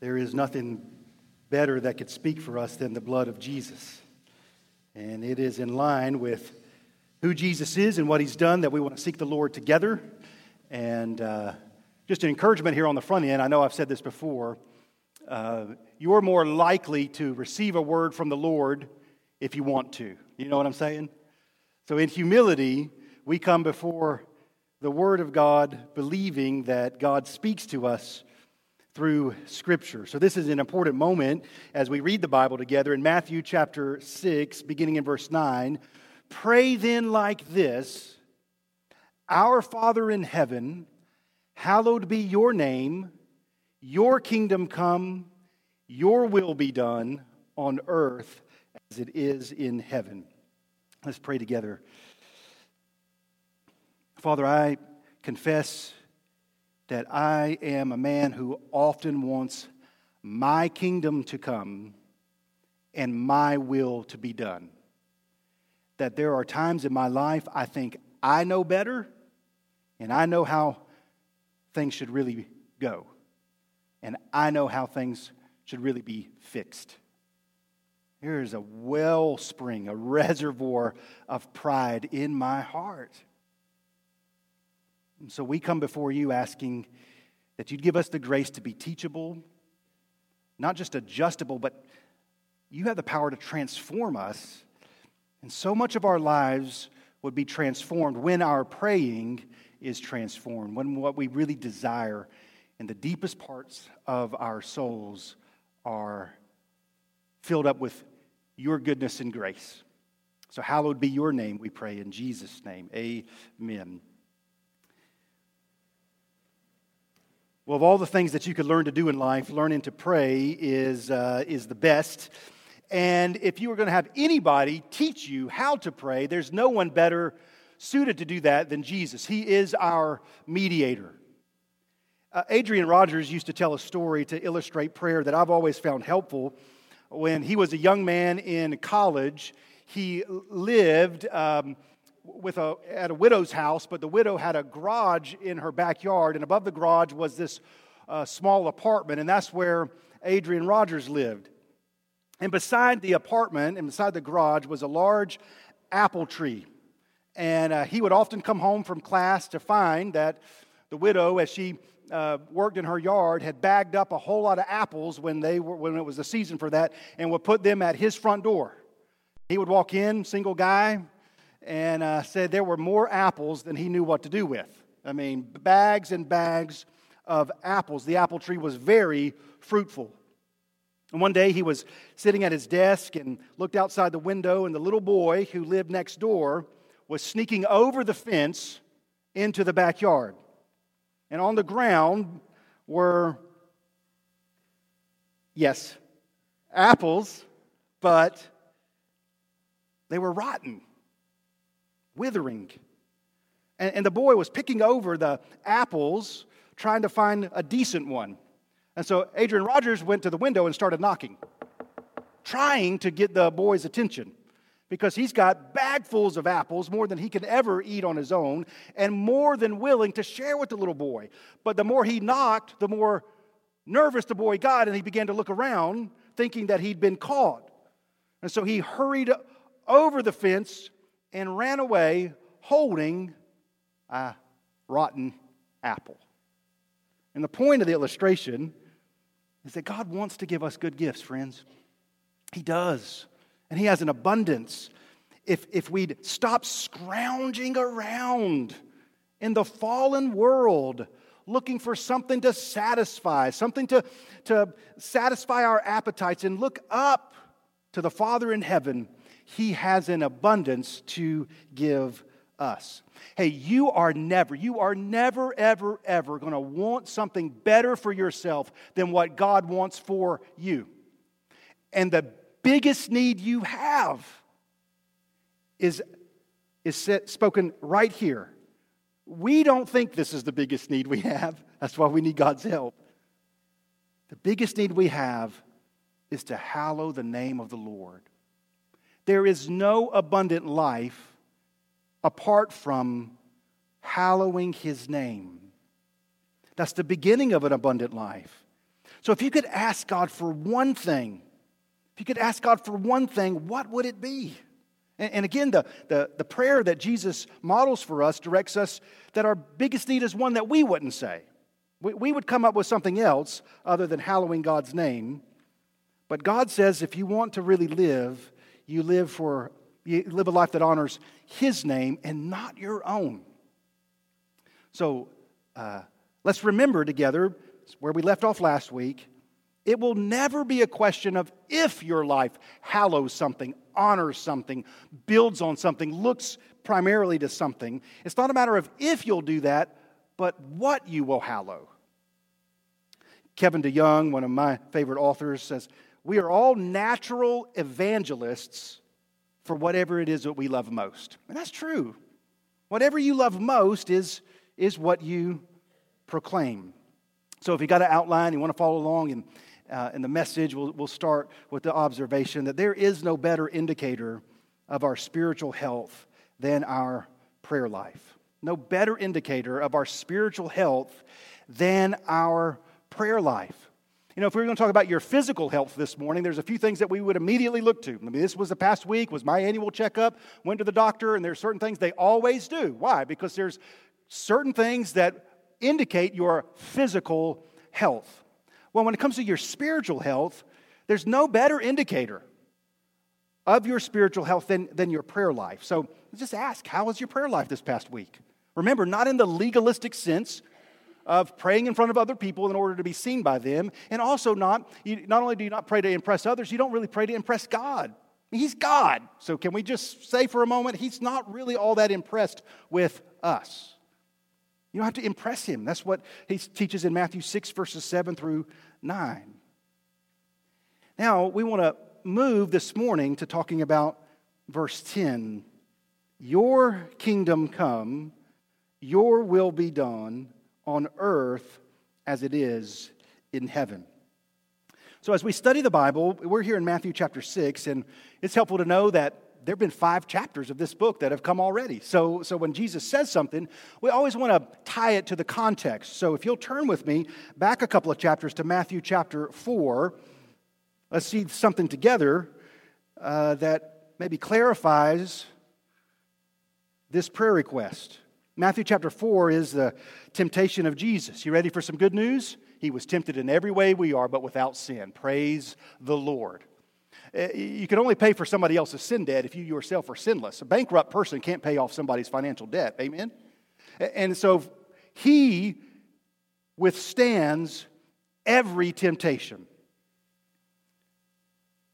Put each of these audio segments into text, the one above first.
There is nothing better that could speak for us than the blood of Jesus. And it is in line with who Jesus is and what he's done that we want to seek the Lord together. And uh, just an encouragement here on the front end. I know I've said this before. Uh, you're more likely to receive a word from the Lord if you want to. You know what I'm saying? So, in humility, we come before the Word of God believing that God speaks to us through Scripture. So, this is an important moment as we read the Bible together in Matthew chapter 6, beginning in verse 9. Pray then like this Our Father in heaven, hallowed be your name, your kingdom come, your will be done on earth as it is in heaven. Let's pray together. Father, I confess that I am a man who often wants my kingdom to come and my will to be done. That there are times in my life I think I know better and I know how things should really go. And I know how things should really be fixed. There is a wellspring, a reservoir of pride in my heart. And so we come before you asking that you'd give us the grace to be teachable, not just adjustable, but you have the power to transform us. And so much of our lives would be transformed when our praying is transformed, when what we really desire in the deepest parts of our souls are filled up with your goodness and grace. So, hallowed be your name, we pray in Jesus' name. Amen. Well, of all the things that you could learn to do in life, learning to pray is, uh, is the best. And if you were going to have anybody teach you how to pray, there's no one better suited to do that than Jesus. He is our mediator. Uh, Adrian Rogers used to tell a story to illustrate prayer that I've always found helpful. When he was a young man in college, he lived um, with a, at a widow's house, but the widow had a garage in her backyard, and above the garage was this uh, small apartment, and that's where Adrian Rogers lived. And beside the apartment and beside the garage was a large apple tree. And uh, he would often come home from class to find that the widow, as she uh, worked in her yard, had bagged up a whole lot of apples when, they were, when it was the season for that and would put them at his front door. He would walk in, single guy, and uh, said there were more apples than he knew what to do with. I mean, bags and bags of apples. The apple tree was very fruitful. And one day he was sitting at his desk and looked outside the window, and the little boy who lived next door was sneaking over the fence into the backyard. And on the ground were, yes, apples, but they were rotten withering. And, and the boy was picking over the apples, trying to find a decent one. And so Adrian Rogers went to the window and started knocking, trying to get the boy's attention because he's got bagfuls of apples, more than he can ever eat on his own, and more than willing to share with the little boy. But the more he knocked, the more nervous the boy got, and he began to look around, thinking that he'd been caught. And so he hurried over the fence and ran away holding a rotten apple. And the point of the illustration is that God wants to give us good gifts, friends. He does. And He has an abundance. If, if we'd stop scrounging around in the fallen world, looking for something to satisfy, something to, to satisfy our appetites, and look up to the Father in heaven he has an abundance to give us. Hey, you are never, you are never, ever, ever going to want something better for yourself than what God wants for you. And the biggest need you have is, is set, spoken right here. We don't think this is the biggest need we have. That's why we need God's help. The biggest need we have is to hallow the name of the Lord. There is no abundant life apart from hallowing his name. That's the beginning of an abundant life. So if you could ask God for one thing, if you could ask God for one thing, what would it be? And, again, the, the, the prayer that Jesus models for us directs us that our biggest need is one that we wouldn't say. We, we would come up with something else other than hallowing God's name. But God says if you want to really live, you live for you live a life that honors His name and not your own. So uh, let's remember together where we left off last week. It will never be a question of if your life hallows something, honors something, builds on something, looks primarily to something. It's not a matter of if you'll do that, but what you will hallow. Kevin DeYoung, one of my favorite authors, says, We are all natural evangelists for whatever it is that we love most. And that's true. Whatever you love most is, is what you proclaim. So if you got an outline, you want to follow along in, uh, in the message, we'll, we'll start with the observation that there is no better indicator of our spiritual health than our prayer life. No better indicator of our spiritual health than our prayer life. You know, if we were going to talk about your physical health this morning, there's a few things that we would immediately look to. I mean, this was the past week, was my annual checkup, went to the doctor, and there's certain things they always do. Why? Because there's certain things that indicate your physical health. Well, when it comes to your spiritual health, there's no better indicator of your spiritual health than, than your prayer life. So just ask, how was your prayer life this past week? Remember, not in the legalistic sense of praying in front of other people in order to be seen by them, and also not, you, not only do you not pray to impress others, you don't really pray to impress God. He's God. So can we just say for a moment, He's not really all that impressed with us. You don't have to impress Him. That's what He teaches in Matthew 6, verses 7 through 9. Now, we want to move this morning to talking about verse 10 Your kingdom come, your will be done on earth as it is in heaven. So, as we study the Bible, we're here in Matthew chapter 6, and it's helpful to know that there have been five chapters of this book that have come already. So, so when Jesus says something, we always want to tie it to the context. So, if you'll turn with me back a couple of chapters to Matthew chapter 4, let's see something together uh, that maybe clarifies this prayer request. Matthew chapter 4 is the temptation of Jesus. You ready for some good news? He was tempted in every way we are, but without sin. Praise the Lord. Uh, you can only pay for somebody else's sin debt if you yourself are sinless. A bankrupt person can't pay off somebody's financial debt. Amen? And so he withstands every temptation.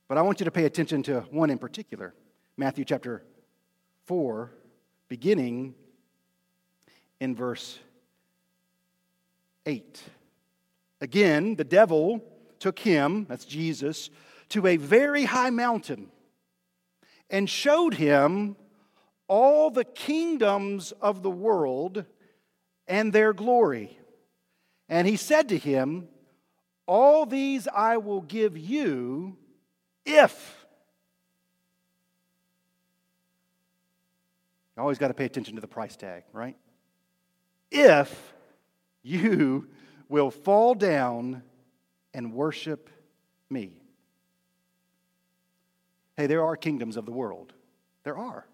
But I want you to pay attention to one in particular Matthew chapter 4, beginning in verse 8. Again, the devil took him, that's Jesus, to a very high mountain and showed him all the kingdoms of the world and their glory. And he said to him, All these I will give you if. You always got to pay attention to the price tag, right? If you will fall down and worship me. Hey, there are kingdoms of the world. There are.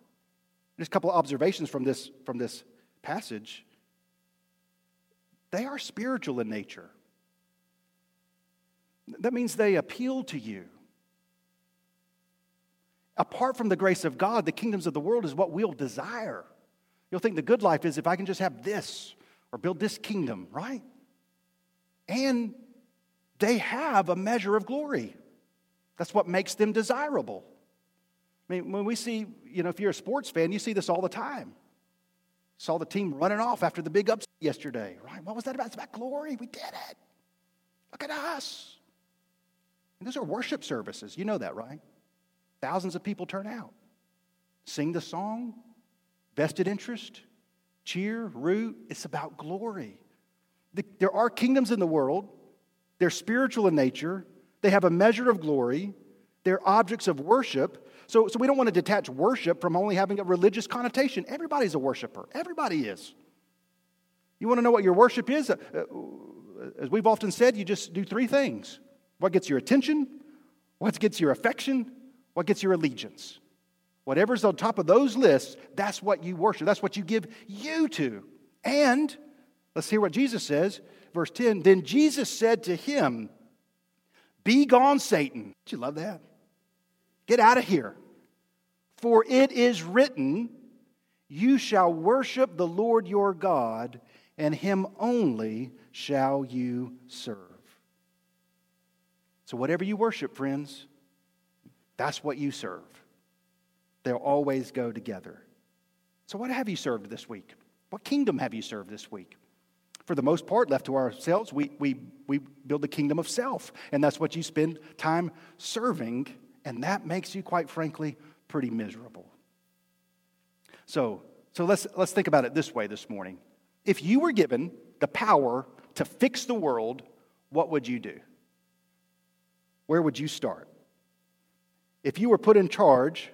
Just a couple of observations from this, from this passage. They are spiritual in nature. That means they appeal to you. Apart from the grace of God, the kingdoms of the world is what we'll desire. You'll think the good life is if I can just have this or build this kingdom, right? And they have a measure of glory. That's what makes them desirable. I mean, when we see, you know, if you're a sports fan, you see this all the time. Saw the team running off after the big upset yesterday, right? What was that about? It's about glory. We did it. Look at us. And those are worship services. You know that, right? Thousands of people turn out, sing the song, vested interest, cheer, root. It's about glory. There are kingdoms in the world, they're spiritual in nature, they have a measure of glory, they're objects of worship. So, so we don't want to detach worship from only having a religious connotation. Everybody's a worshiper, everybody is. You want to know what your worship is? Uh, as we've often said, you just do three things what gets your attention, what gets your affection, what gets your allegiance. Whatever's on top of those lists, that's what you worship. That's what you give you to. And let's hear what Jesus says. Verse 10 Then Jesus said to him, Be gone, Satan. Did you love that? Get out of here. For it is written, You shall worship the Lord your God, and him only shall you serve. So, whatever you worship, friends, that's what you serve. They'll always go together. So, what have you served this week? What kingdom have you served this week? For the most part, left to ourselves, we, we, we build the kingdom of self. And that's what you spend time serving. And that makes you, quite frankly, pretty miserable. So, so let's, let's think about it this way this morning. If you were given the power to fix the world, what would you do? Where would you start? If you were put in charge,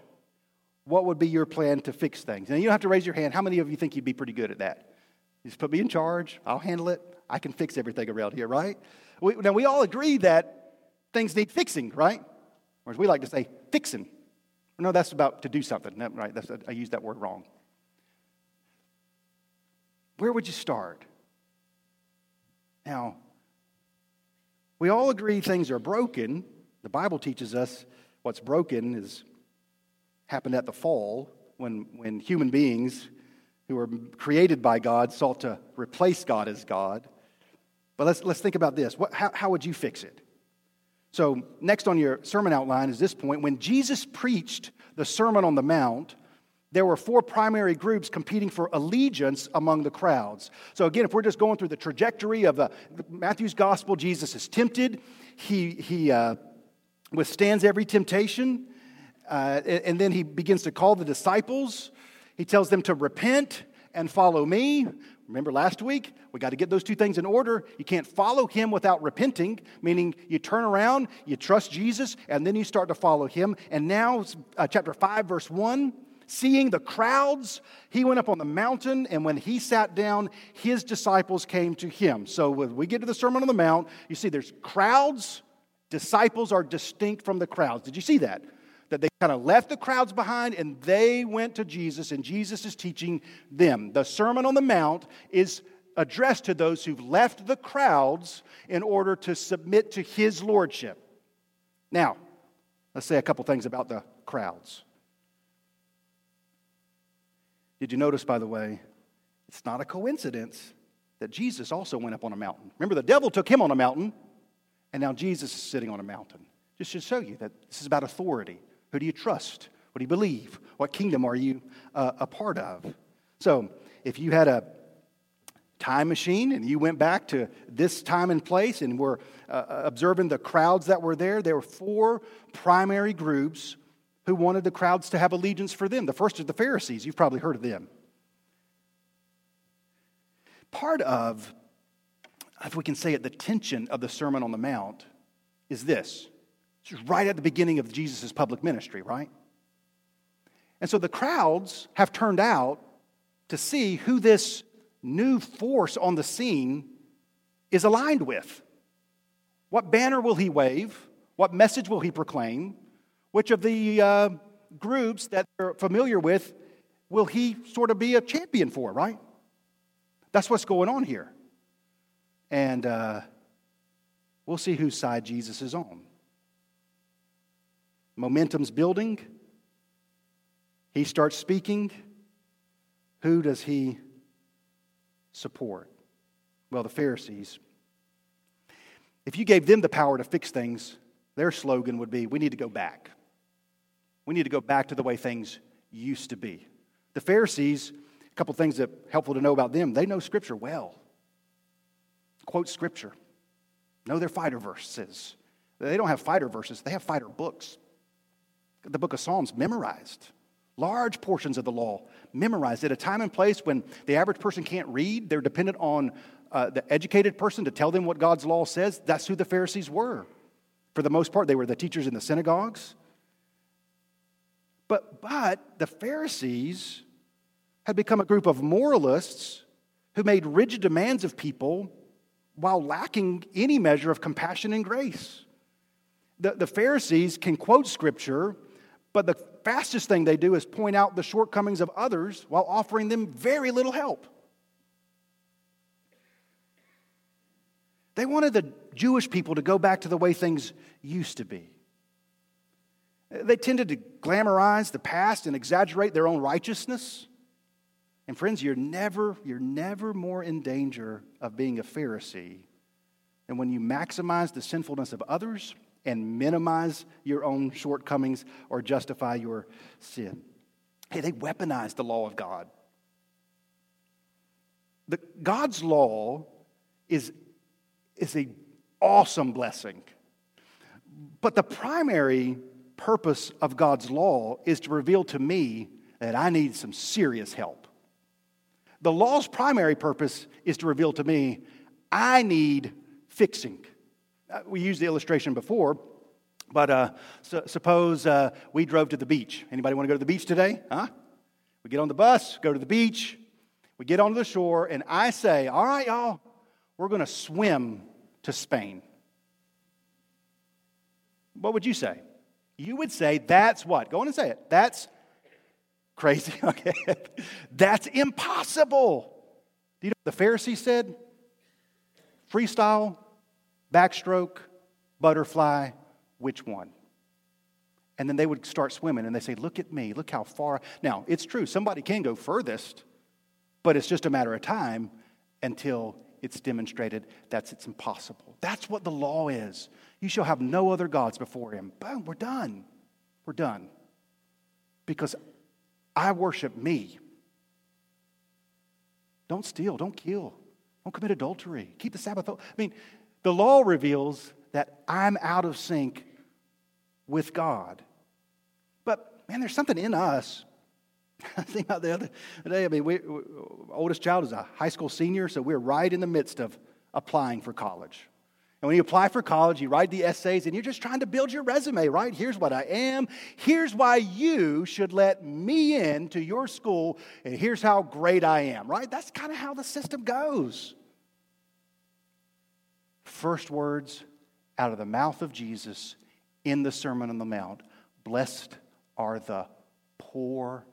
what would be your plan to fix things? Now, you don't have to raise your hand. How many of you think you'd be pretty good at that? You just put me in charge, I'll handle it, I can fix everything around here, right? We, now, we all agree that things need fixing, right? Or as we like to say, fixing. No, that's about to do something, right? That's, I used that word wrong. Where would you start? Now, we all agree things are broken. The Bible teaches us what's broken is happened at the fall when, when human beings who were created by God sought to replace God as God. But let's, let's think about this. What, how, how would you fix it? So, next on your sermon outline is this point. When Jesus preached the Sermon on the Mount, there were four primary groups competing for allegiance among the crowds. So, again, if we're just going through the trajectory of the, Matthew's gospel, Jesus is tempted. He, he uh, withstands every temptation. Uh, and then he begins to call the disciples. He tells them to repent and follow me. Remember last week? We got to get those two things in order. You can't follow him without repenting, meaning you turn around, you trust Jesus, and then you start to follow him. And now, uh, chapter 5, verse 1 Seeing the crowds, he went up on the mountain, and when he sat down, his disciples came to him. So when we get to the Sermon on the Mount, you see there's crowds, disciples are distinct from the crowds. Did you see that? That they kind of left the crowds behind and they went to Jesus, and Jesus is teaching them. The Sermon on the Mount is addressed to those who've left the crowds in order to submit to his lordship. Now, let's say a couple things about the crowds. Did you notice, by the way, it's not a coincidence that Jesus also went up on a mountain. Remember, the devil took him on a mountain, and now Jesus is sitting on a mountain. Just to show you that this is about authority. Who do you trust? What do you believe? What kingdom are you uh, a part of? So, if you had a time machine and you went back to this time and place and were uh, observing the crowds that were there, there were four primary groups who wanted the crowds to have allegiance for them. The first is the Pharisees. You've probably heard of them. Part of, if we can say it, the tension of the Sermon on the Mount is this. It's right at the beginning of Jesus' public ministry, right? And so the crowds have turned out to see who this new force on the scene is aligned with. What banner will he wave? What message will he proclaim? Which of the uh, groups that they're familiar with will he sort of be a champion for, right? That's what's going on here. And uh, we'll see whose side Jesus is on. Momentum's building. He starts speaking. Who does he support? Well, the Pharisees. If you gave them the power to fix things, their slogan would be We need to go back. We need to go back to the way things used to be. The Pharisees, a couple things that helpful to know about them, they know Scripture well. Quote Scripture. Know their fighter verses. They don't have fighter verses, they have fighter books. The book of Psalms memorized. Large portions of the law memorized at a time and place when the average person can't read. They're dependent on uh, the educated person to tell them what God's law says. That's who the Pharisees were. For the most part, they were the teachers in the synagogues. But, but the Pharisees had become a group of moralists who made rigid demands of people while lacking any measure of compassion and grace. The, the Pharisees can quote scripture, but the fastest thing they do is point out the shortcomings of others while offering them very little help. They wanted the Jewish people to go back to the way things used to be. They tended to glamorize the past and exaggerate their own righteousness. And friends, you're never, you're never more in danger of being a Pharisee than when you maximize the sinfulness of others and minimize your own shortcomings or justify your sin. Hey, they weaponize the law of God. The, God's law is, is an awesome blessing. But the primary purpose of God's law is to reveal to me that I need some serious help. The law's primary purpose is to reveal to me I need fixing. Uh, we used the illustration before, but uh, so, suppose uh, we drove to the beach. Anybody want to go to the beach today? Huh? We get on the bus, go to the beach, we get onto the shore, and I say, All right, y'all, we're going to swim to Spain. What would you say? You would say, That's what? Go on and say it. That's crazy. Okay. That's impossible. Do you know what the Pharisee said? Freestyle, backstroke, butterfly, which one? And then they would start swimming and they say, Look at me, look how far. Now, it's true, somebody can go furthest, but it's just a matter of time until it's demonstrated that it's impossible. That's what the law is. You shall have no other gods before him. Boom, we're done. We're done. Because I worship me. Don't steal, don't kill, don't commit adultery, keep the Sabbath. I mean, the law reveals that I'm out of sync with God. But man, there's something in us. I think about the other day. I mean, we, we, oldest child is a high school senior, so we're right in the midst of applying for college. And when you apply for college, you write the essays and you're just trying to build your resume, right? Here's what I am. Here's why you should let me in to your school. And here's how great I am, right? That's kind of how the system goes. First words out of the mouth of Jesus in the Sermon on the Mount Blessed are the poor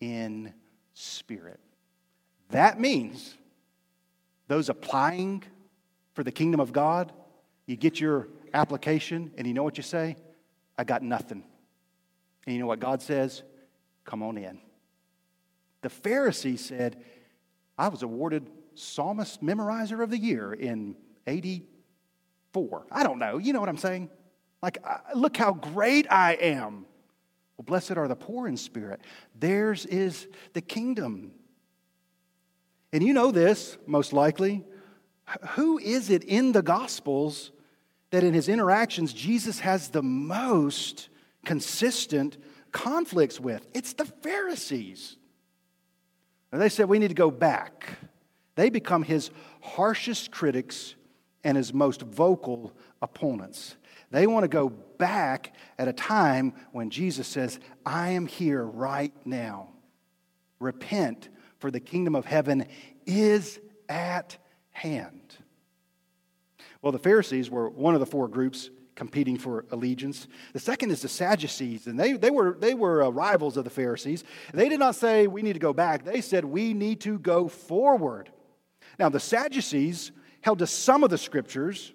in spirit. That means those applying for the kingdom of God you get your application, and you know what you say? I got nothing. And you know what God says? Come on in. The Pharisee said, I was awarded Psalmist Memorizer of the Year in 84. I don't know. You know what I'm saying? Like, look how great I am. Well, blessed are the poor in spirit. Theirs is the kingdom. And you know this, most likely. Who is it in the Gospels that in his interactions, Jesus has the most consistent conflicts with? It's the Pharisees. And they said we need to go back. They become his harshest critics and his most vocal opponents. They want to go back at a time when Jesus says, I am here right now. Repent, for the kingdom of heaven is at hand. Well, the Pharisees were one of the four groups competing for allegiance. The second is the Sadducees, and they, they were, they were uh, rivals of the Pharisees. They did not say, we need to go back. They said, we need to go forward. Now, the Sadducees held to some of the scriptures,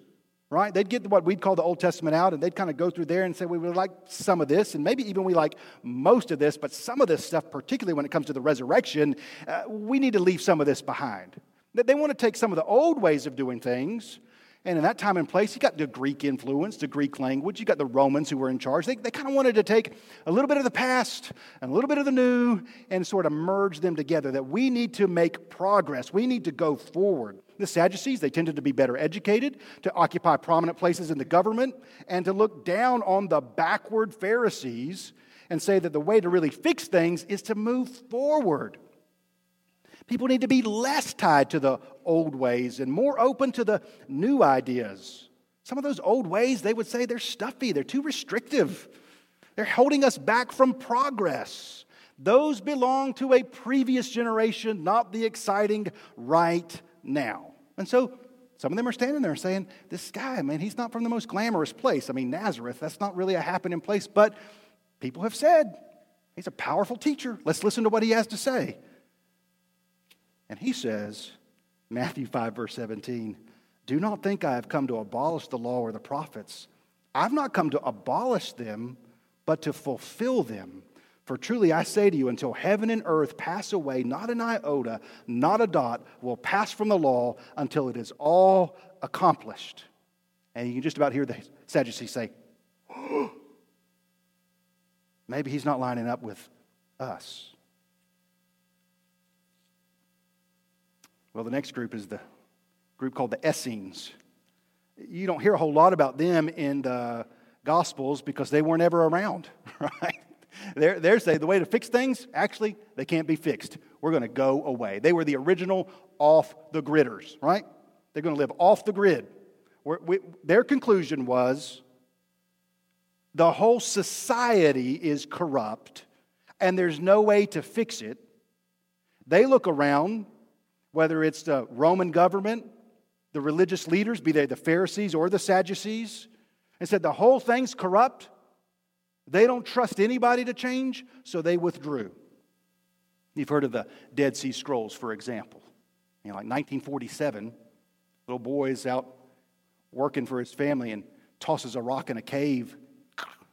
right? They'd get what we'd call the Old Testament out, and they'd kind of go through there and say, we would like some of this, and maybe even we like most of this, but some of this stuff, particularly when it comes to the resurrection, uh, we need to leave some of this behind. That they want to take some of the old ways of doing things. And in that time and place, you got the Greek influence, the Greek language. You got the Romans who were in charge. They, they kind of wanted to take a little bit of the past and a little bit of the new and sort of merge them together. That we need to make progress. We need to go forward. The Sadducees, they tended to be better educated, to occupy prominent places in the government, and to look down on the backward Pharisees and say that the way to really fix things is to move forward. People need to be less tied to the old ways and more open to the new ideas. Some of those old ways, they would say they're stuffy, they're too restrictive, they're holding us back from progress. Those belong to a previous generation, not the exciting right now. And so some of them are standing there saying, This guy, man, he's not from the most glamorous place. I mean, Nazareth, that's not really a happening place, but people have said he's a powerful teacher. Let's listen to what he has to say. And he says, Matthew 5, verse 17, Do not think I have come to abolish the law or the prophets. I've not come to abolish them, but to fulfill them. For truly I say to you, until heaven and earth pass away, not an iota, not a dot will pass from the law until it is all accomplished. And you can just about hear the Sadducees say, oh, maybe he's not lining up with us. Well, the next group is the group called the Essenes. You don't hear a whole lot about them in the Gospels because they weren't ever around, right? They're, they're saying the way to fix things, actually, they can't be fixed. We're going to go away. They were the original off the gridders, right? They're going to live off the grid. We, their conclusion was the whole society is corrupt and there's no way to fix it. They look around, whether it's the Roman government, the religious leaders, be they the Pharisees or the Sadducees, and said the whole thing's corrupt they don't trust anybody to change, so they withdrew. You've heard of the Dead Sea Scrolls, for example. You know, like 1947, little boy is out working for his family and tosses a rock in a cave.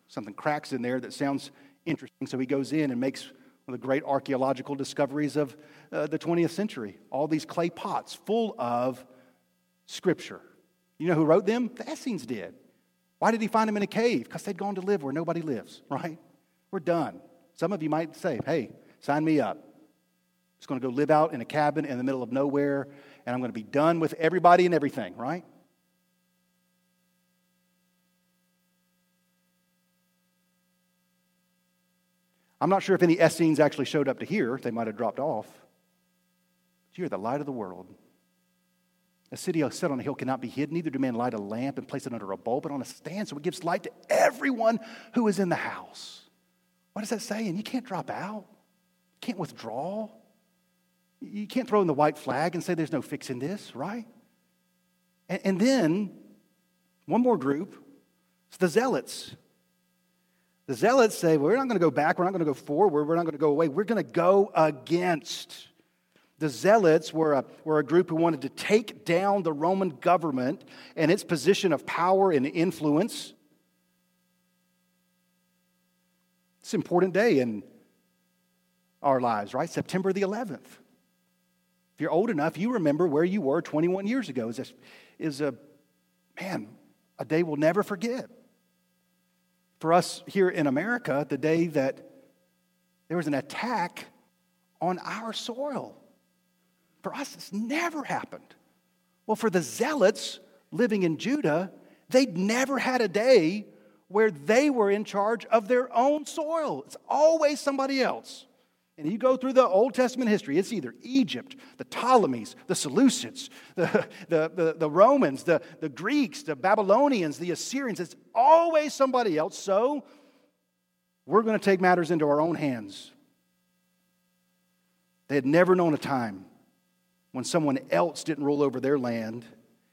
Something cracks in there that sounds interesting, so he goes in and makes the great archaeological discoveries of uh, the 20th century. All these clay pots full of scripture. You know who wrote them? The Essenes did. Why did he find them in a cave? Because they'd gone to live where nobody lives, right? We're done. Some of you might say, hey, sign me up. I'm just going to go live out in a cabin in the middle of nowhere, and I'm going to be done with everybody and everything, right? I'm not sure if any Essenes actually showed up to hear. They might have dropped off. But you're the light of the world. A city set on a hill cannot be hid, neither do men light a lamp and place it under a bowl, but on a stand so it gives light to everyone who is in the house. What is that saying? You can't drop out, you can't withdraw. You can't throw in the white flag and say there's no fixing this, right? And, and then, one more group, it's the zealots. The zealots say, well, we're not going to go back, we're not going to go forward, we're not going to go away, we're going to go against. The Zealots were a, were a group who wanted to take down the Roman government and its position of power and influence. It's an important day in our lives, right? September the 11th. If you're old enough, you remember where you were 21 years ago. A, is a man, a day we'll never forget. For us here in America, the day that there was an attack on our soil. For us, it's never happened. Well, for the zealots living in Judah, they'd never had a day where they were in charge of their own soil. It's always somebody else. And you go through the Old Testament history, it's either Egypt, the Ptolemies, the Seleucids, the, the, the, the, Romans, the, the Greeks, the Babylonians, the Assyrians. It's always somebody else. So we're going to take matters into our own hands. They had never known a time when someone else didn't rule over their land,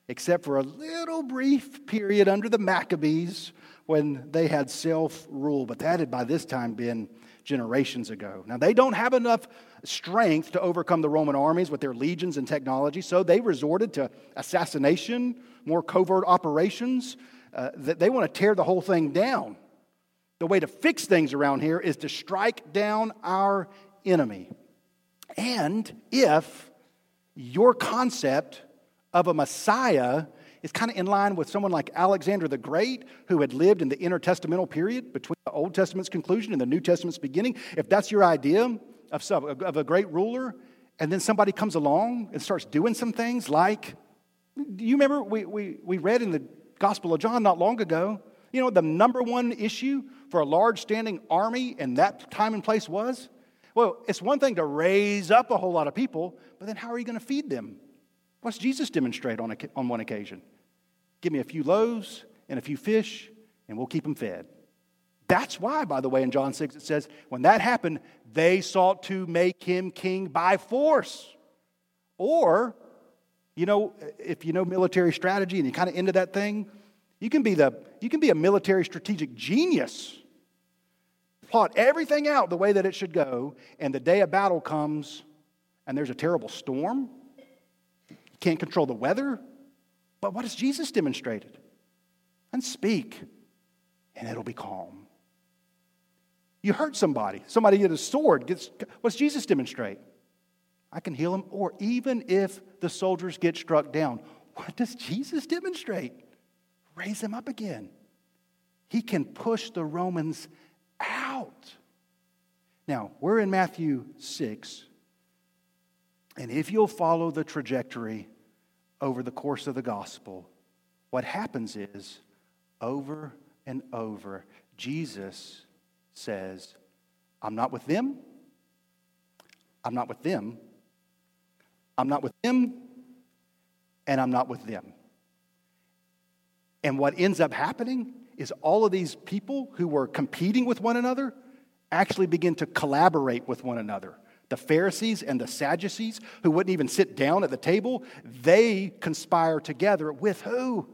except for a little brief period under the Maccabees when they had self rule. But that had by this time been generations ago. Now, they don't have enough strength to overcome the Roman armies with their legions and technology, so they resorted to assassination, more covert operations. Uh, they want to tear the whole thing down. The way to fix things around here is to strike down our enemy. And if your concept of a Messiah is kind of in line with someone like Alexander the Great, who had lived in the intertestamental period between the Old Testament's conclusion and the New Testament's beginning. If that's your idea of, some, of a great ruler, and then somebody comes along and starts doing some things like, do you remember we, we, we read in the Gospel of John not long ago? You know, the number one issue for a large standing army in that time and place was? Well, it's one thing to raise up a whole lot of people, but then how are you going to feed them? What's Jesus demonstrate on, a, on one occasion? Give me a few loaves and a few fish, and we'll keep them fed. That's why, by the way, in John 6, it says, when that happened, they sought to make him king by force. Or You know, if you know military strategy and you're kind of into that thing, you can be the you can be a military strategic genius. Plot everything out the way that it should go, and the day of battle comes and there's a terrible storm. Can't control the weather. But what has Jesus demonstrated? And speak, and it'll be calm. You hurt somebody, somebody get a sword, gets what's Jesus demonstrate? I can heal him, or even if the soldiers get struck down, what does Jesus demonstrate? Raise him up again. He can push the Romans out. Now, we're in Matthew 6, and if you'll follow the trajectory over the course of the gospel, what happens is over and over, Jesus says, I'm not with them. I'm not with them. I'm not with them. And I'm not with them. And what ends up happening is all of these people who were competing with one another actually begin to collaborate with one another. The Pharisees and the Sadducees, who wouldn't even sit down at the table, they conspire together with who?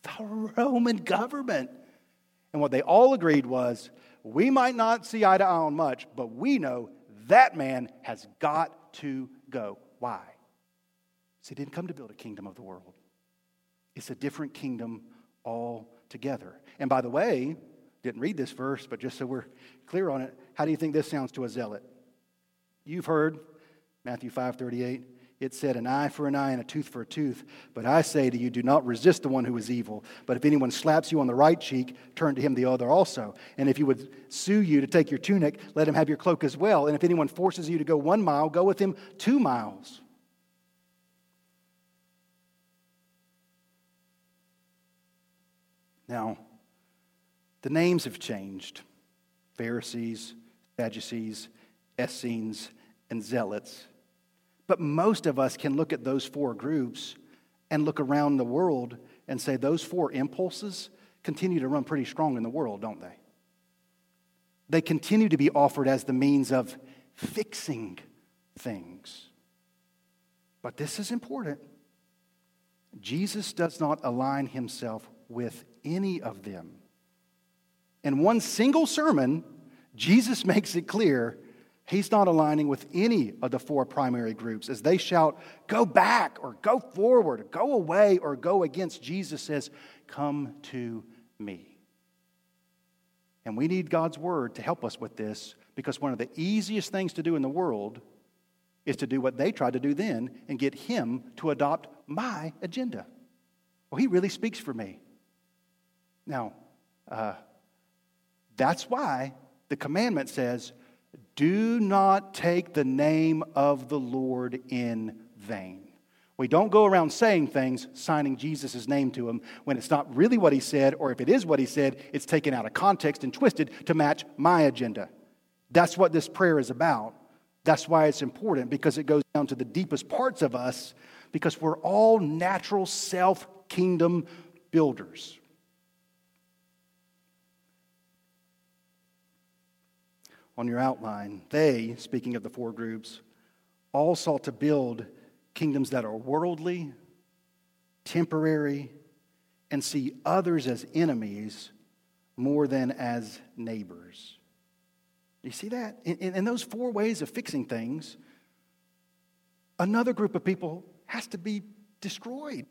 The Roman government. And what they all agreed was we might not see eye to eye on much, but we know that man has got to go. Why? Because he didn't come to build a kingdom of the world, it's a different kingdom altogether. And by the way, didn't read this verse, but just so we're clear on it, how do you think this sounds to a zealot? You've heard Matthew 5:38 it said, An eye for an eye and a tooth for a tooth. But I say to you, do not resist the one who is evil. But if anyone slaps you on the right cheek, turn to him the other also. And if he would sue you to take your tunic, let him have your cloak as well. And if anyone forces you to go one mile, go with him two miles. Now, the names have changed Pharisees, Sadducees, Essenes, and Zealots but most of us can look at those four groups and look around the world and say those four impulses continue to run pretty strong in the world, don't they? They continue to be offered as the means of fixing things. But this is important. Jesus does not align himself with any of them. In one single sermon, Jesus makes it clear He's not aligning with any of the four primary groups. As they shout, go back or go forward, or go away or go against, Jesus says, come to me. And we need God's word to help us with this because one of the easiest things to do in the world is to do what they tried to do then and get Him to adopt my agenda. Well, He really speaks for me. Now, uh, that's why the commandment says, do not take the name of the Lord in vain. We don't go around saying things, signing Jesus' name to them, when it's not really what he said, or if it is what he said, it's taken out of context and twisted to match my agenda. That's what this prayer is about. That's why it's important, because it goes down to the deepest parts of us, because we're all natural self kingdom builders. On your outline, they, speaking of the four groups, all sought to build kingdoms that are worldly, temporary, and see others as enemies more than as neighbors. You see that? In, in, in, those four ways of fixing things, another group of people has to be destroyed.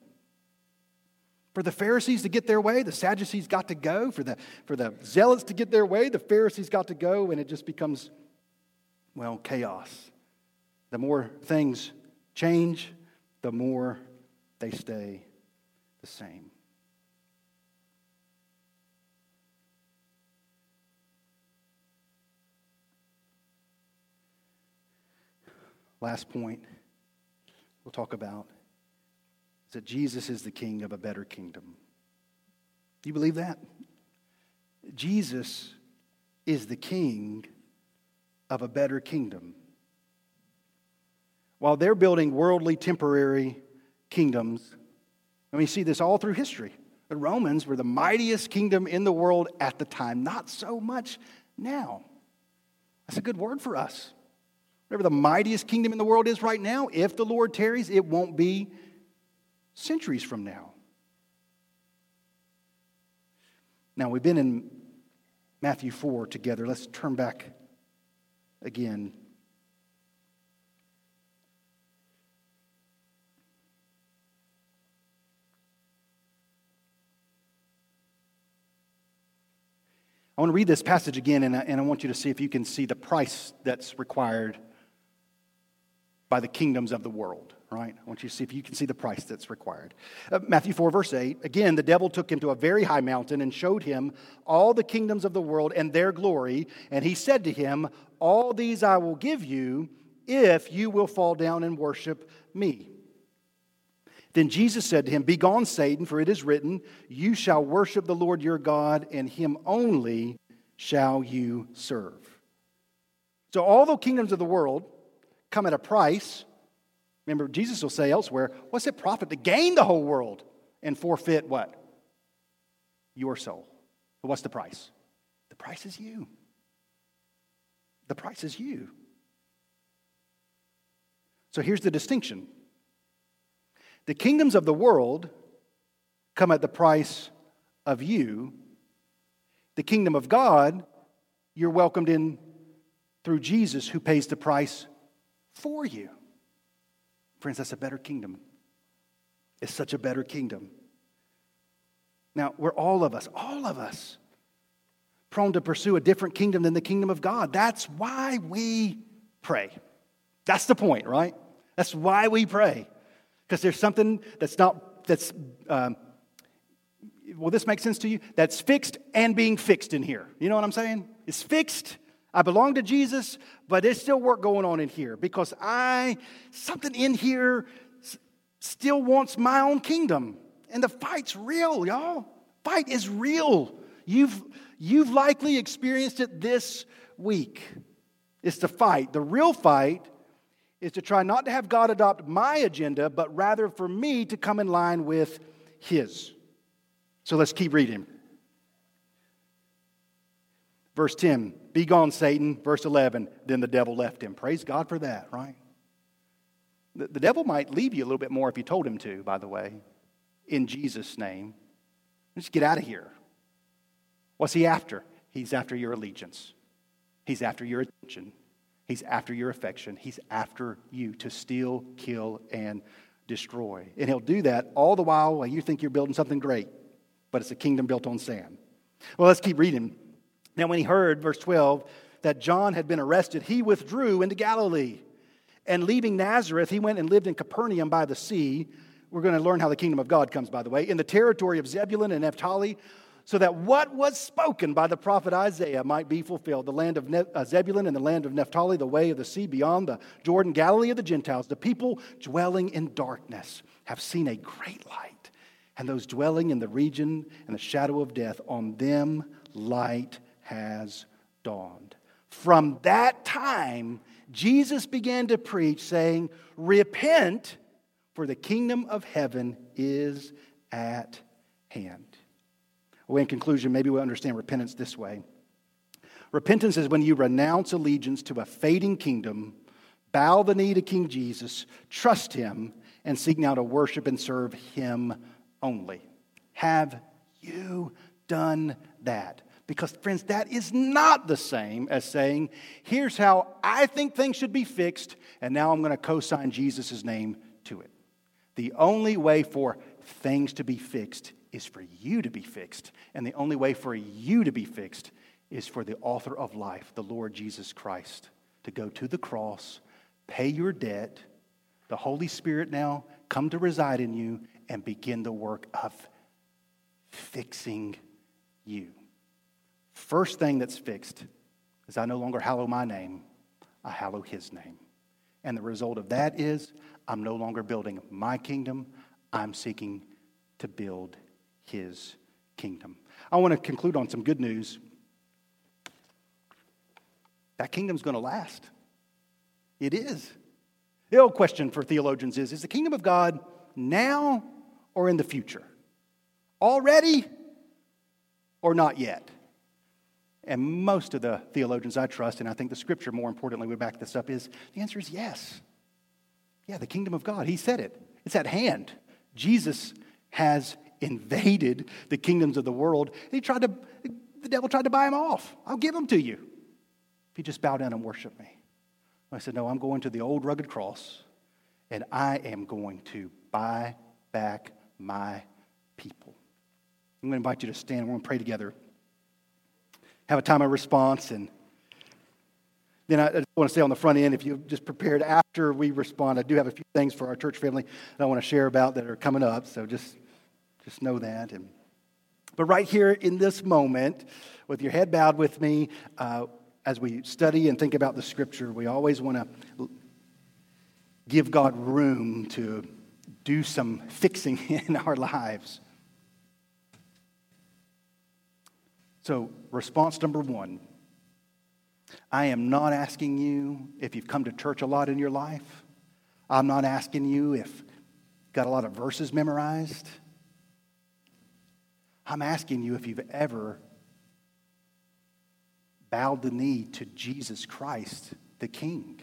For the Pharisees to get their way, the Sadducees got to go. For the, for the Zealots to get their way, the Pharisees got to go, and it just becomes, well, chaos. The more things change, the more they stay the same. Last point we'll talk about that Jesus is the king of a better kingdom. Do you believe that? Jesus is the king of a better kingdom. While they're building worldly, temporary kingdoms, and we see this all through history. The Romans were the mightiest kingdom in the world at the time, not so much now. That's a good word for us. Whatever the mightiest kingdom in the world is right now, if the Lord tarries, it won't be centuries from now. Now, we've been in Matthew 4 together. Let's turn back again. I want to read this passage again, and I, and I want you to see if you can see the price that's required by the kingdoms of the world, right? I want you to see if you can see the price that's required. Uh, Matthew 4, verse 8 again, the devil took him to a very high mountain and showed him all the kingdoms of the world and their glory. And he said to him, All these I will give you if you will fall down and worship me. Then Jesus said to him, Begone, Satan, for it is written, You shall worship the Lord your God, and him only shall you serve. So, all the kingdoms of the world come at a price. Remember, Jesus will say elsewhere, What's it profit to gain the whole world and forfeit what? Your soul. But what's the price? The price is you. The price is you. So here's the distinction the kingdoms of the world come at the price of you. The kingdom of God, you're welcomed in through Jesus who pays the price for you. Friends, that's a better kingdom. It's such a better kingdom. Now, we're all of us, all of us, prone to pursue a different kingdom than the kingdom of God. That's why we pray. That's the point, right? That's why we pray. Because there's something that's not, that's, um, will this make sense to you? That's fixed and being fixed in here. You know what I'm saying? It's fixed. I belong to Jesus, but there's still work going on in here because I, something in here still wants my own kingdom. And the fight's real, y'all. Fight is real. You've, you've likely experienced it this week. It's the fight. The real fight is to try not to have God adopt my agenda, but rather for me to come in line with His. So let's keep reading. Verse 10 Be gone, Satan. Verse 11 Then the devil left him. Praise God for that, right? The, the devil might leave you a little bit more if you told him to, by the way, in Jesus' name. Just get out of here. What's he after? He's after your allegiance, he's after your attention. He's after your affection. He's after you to steal, kill, and destroy. And he'll do that all the while while you think you're building something great, but it's a kingdom built on sand. Well, let's keep reading. Now, when he heard, verse 12, that John had been arrested, he withdrew into Galilee. And leaving Nazareth, he went and lived in Capernaum by the sea. We're going to learn how the kingdom of God comes, by the way, in the territory of Zebulun and Naphtali so that what was spoken by the prophet Isaiah might be fulfilled. The land of ne- uh, Zebulun and the land of Naphtali, the way of the sea beyond the Jordan, Galilee of the Gentiles, the people dwelling in darkness have seen a great light. And those dwelling in the region and the shadow of death, on them light has dawned. From that time, Jesus began to preach, saying, Repent, for the kingdom of heaven is at hand. Well, in conclusion, maybe we understand repentance this way Repentance is when you renounce allegiance to a fading kingdom, bow the knee to King Jesus, trust him, and seek now to worship and serve him only. Have you done that? Because, friends, that is not the same as saying, here's how I think things should be fixed, and now I'm going to co sign Jesus' name to it. The only way for things to be fixed is for you to be fixed. And the only way for you to be fixed is for the author of life, the Lord Jesus Christ, to go to the cross, pay your debt, the Holy Spirit now come to reside in you and begin the work of fixing you. First thing that's fixed is I no longer hallow my name, I hallow his name. And the result of that is I'm no longer building my kingdom, I'm seeking to build his kingdom. I want to conclude on some good news. That kingdom's going to last. It is. The old question for theologians is Is the kingdom of God now or in the future? Already or not yet? And most of the theologians I trust, and I think the scripture more importantly would back this up, is the answer is yes. Yeah, the kingdom of God. He said it. It's at hand. Jesus has invaded the kingdoms of the world. He tried to, the devil tried to buy him off. I'll give them to you if you just bow down and worship me. I said, No, I'm going to the old rugged cross and I am going to buy back my people. I'm going to invite you to stand. We're going to pray together, have a time of response, and then I just want to say on the front end, if you've just prepared after we respond, I do have a few things for our church family that I want to share about that are coming up. So just, just know that. And, but right here in this moment, with your head bowed with me, uh, as we study and think about the scripture, we always want to give God room to do some fixing in our lives. So, response number one I am not asking you if you've come to church a lot in your life. I'm not asking you if got a lot of verses memorized. I'm asking you if you've ever bowed the knee to Jesus Christ, the King.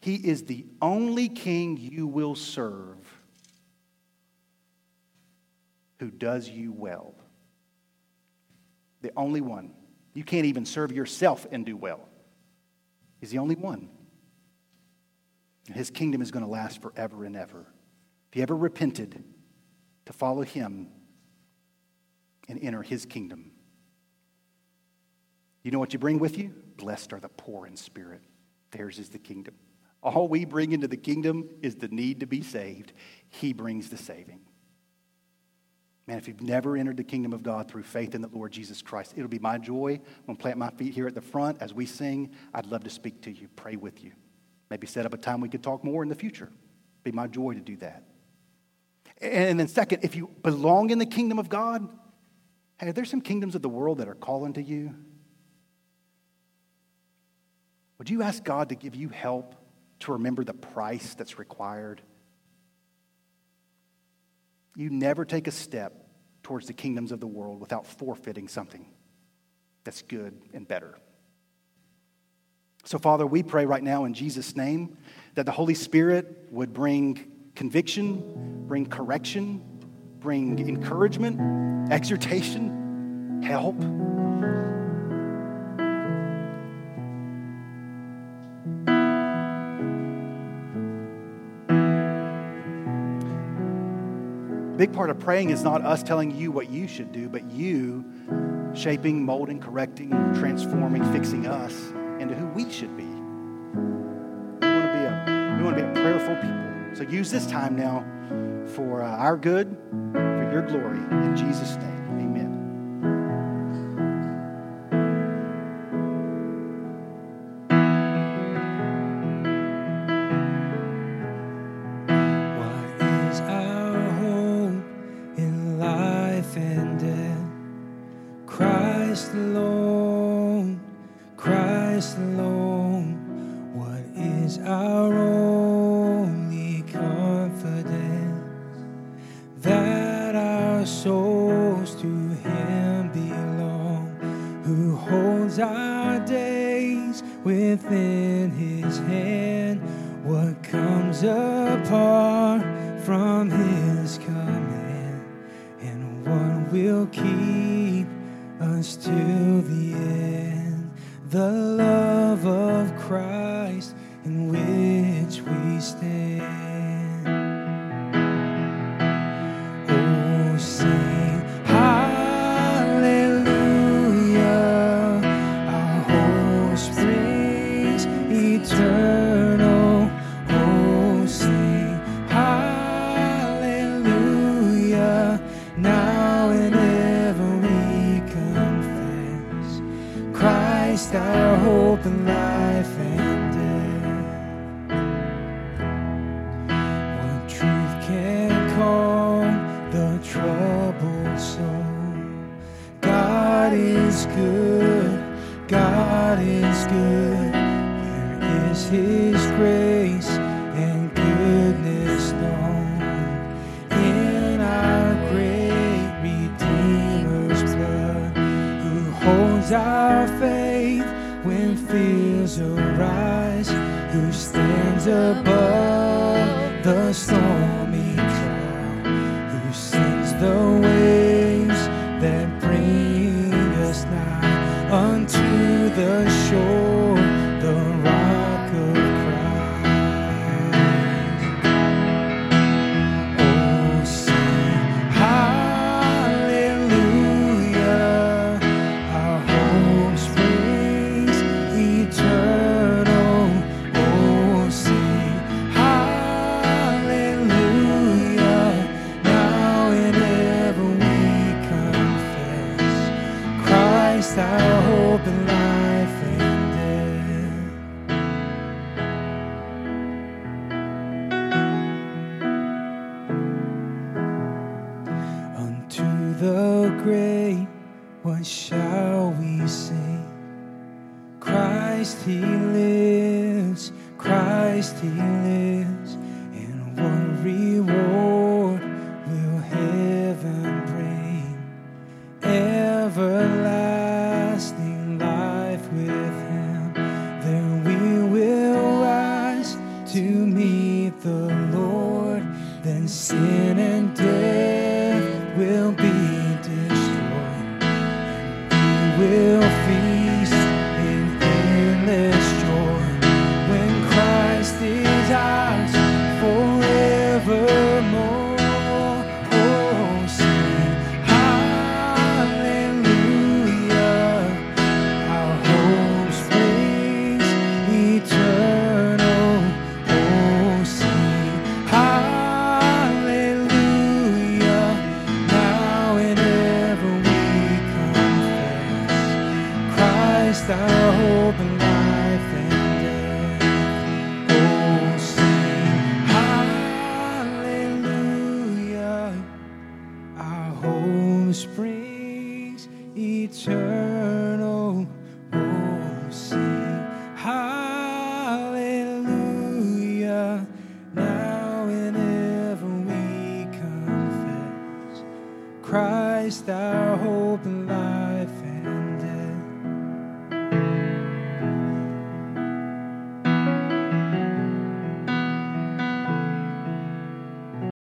He is the only king you will serve who does you well. The only one. You can't even serve yourself and do well. He's the only one. His kingdom is going to last forever and ever. If you ever repented to follow him and enter his kingdom, you know what you bring with you? Blessed are the poor in spirit. Theirs is the kingdom. All we bring into the kingdom is the need to be saved. He brings the saving. Man, if you've never entered the kingdom of God through faith in the Lord Jesus Christ, it'll be my joy. I'm going to plant my feet here at the front as we sing. I'd love to speak to you, pray with you. Maybe set up a time we could talk more in the future. It'd be my joy to do that. And then, second, if you belong in the kingdom of God, hey, there's some kingdoms of the world that are calling to you. Would you ask God to give you help to remember the price that's required. You never take a step towards the kingdoms of the world without forfeiting something that's good and better. So, Father, we pray right now in Jesus' name that the Holy Spirit would bring conviction, bring correction, bring encouragement, exhortation, help. Big part of praying is not us telling you what you should do, but you shaping, molding, correcting, transforming, fixing us into who we should be. We want to be a, we want to be a prayerful people. So use this time now for uh, our good, for your glory. In Jesus' name. our souls to Him belong, who holds our days within His hand. What comes apart from His command, and what will keep us to above the stormy